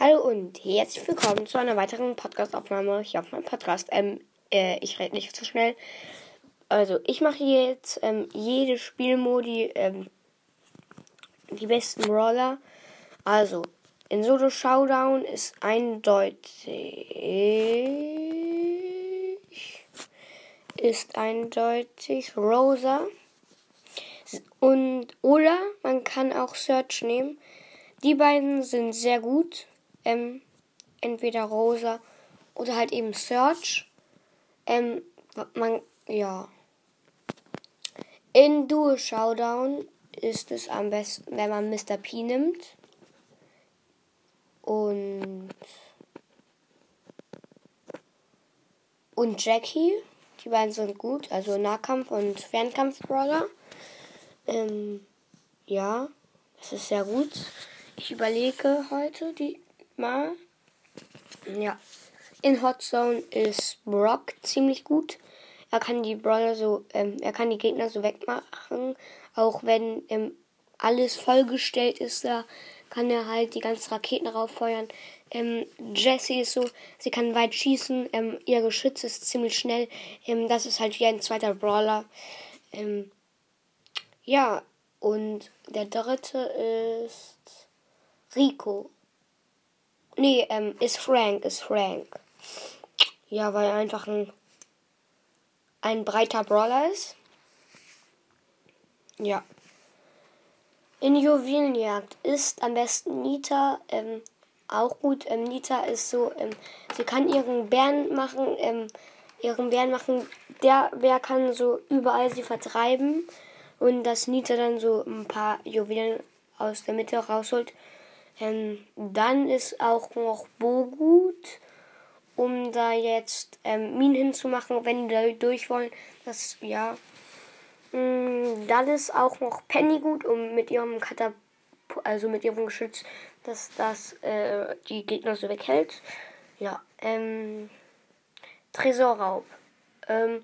Hallo und herzlich willkommen zu einer weiteren Podcast-Aufnahme hier auf meinem Podcast. Ähm, äh, ich rede nicht zu schnell. Also, ich mache jetzt ähm, jede Spielmodi, ähm, die besten Roller. Also, in Solo Showdown ist eindeutig. Ist eindeutig Rosa. Und, oder man kann auch Search nehmen. Die beiden sind sehr gut. Ähm, entweder Rosa oder halt eben Search. Ähm, man, ja. In Duo Showdown ist es am besten, wenn man Mr. P nimmt. Und. Und Jackie. Die beiden sind gut. Also Nahkampf- und Fernkampf-Brawler. Ähm, ja, das ist sehr gut. Ich überlege heute die mal. Ja. In Hot Zone ist Brock ziemlich gut. Er kann die Brawler so, ähm, er kann die Gegner so wegmachen. Auch wenn ähm, alles vollgestellt ist, da kann er halt die ganzen Raketen rauffeuern. Ähm, Jessie ist so, sie kann weit schießen, ähm, ihr Geschütz ist ziemlich schnell. Ähm, das ist halt wie ein zweiter Brawler. Ähm, ja, und der dritte ist Rico. Nee, ähm, ist Frank, ist Frank. Ja, weil er einfach ein, ein breiter Brawler ist. Ja. In Juwelenjagd ist am besten Nita ähm, auch gut. Ähm, Nita ist so, ähm, sie kann ihren Bären machen, ähm, ihren Bären machen. Der Bär kann so überall sie vertreiben und dass Nita dann so ein paar Juwelen aus der Mitte rausholt. Ähm, dann ist auch noch Bo gut, um da jetzt ähm, Minen hinzumachen, wenn die da durch wollen. Das, ja. Mm, dann ist auch noch Penny gut, um mit ihrem Katapult, also mit ihrem Geschütz, dass das äh, die Gegner so weghält. Ja, ähm, Tresorraub. Ähm,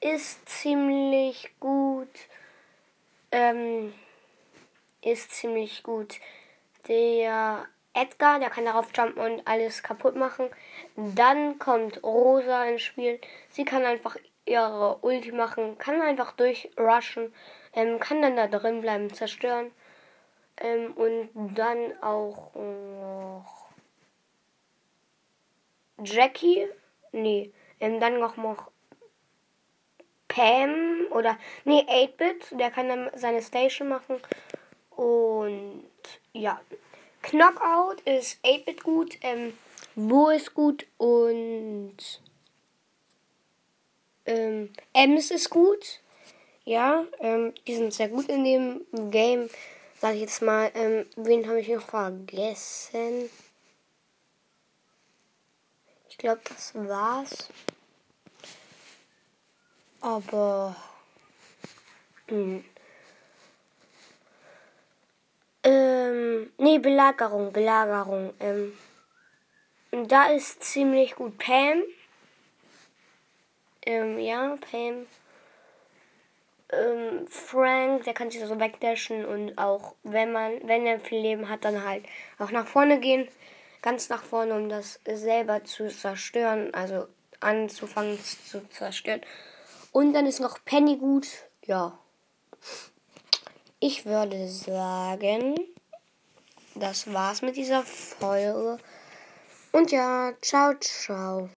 ist ziemlich gut. Ähm, ist ziemlich gut. Der Edgar, der kann darauf jumpen und alles kaputt machen. Dann kommt Rosa ins Spiel. Sie kann einfach ihre Ulti machen, kann einfach durchrushen, ähm, kann dann da drin bleiben, zerstören. Ähm, und dann auch noch Jackie. Nee, ähm, dann noch, noch Pam oder nee, 8-Bit, der kann dann seine Station machen. Und ja, Knockout ist 8-Bit gut, ähm, Bo ist gut und ähm, Ems ist gut. Ja, ähm, die sind sehr gut in dem Game. Sag ich jetzt mal, ähm, wen habe ich noch vergessen? Ich glaube, das war's. Aber. Mh. Ähm, nee, Belagerung, Belagerung. Ähm, da ist ziemlich gut Pam. Ähm, ja, Pam. Ähm, Frank, der kann sich so wegdashen und auch wenn man, wenn er viel Leben hat, dann halt auch nach vorne gehen. Ganz nach vorne, um das selber zu zerstören, also anzufangen zu zerstören. Und dann ist noch Penny gut. Ja. Ich würde sagen, das war's mit dieser Folge. Und ja, ciao, ciao.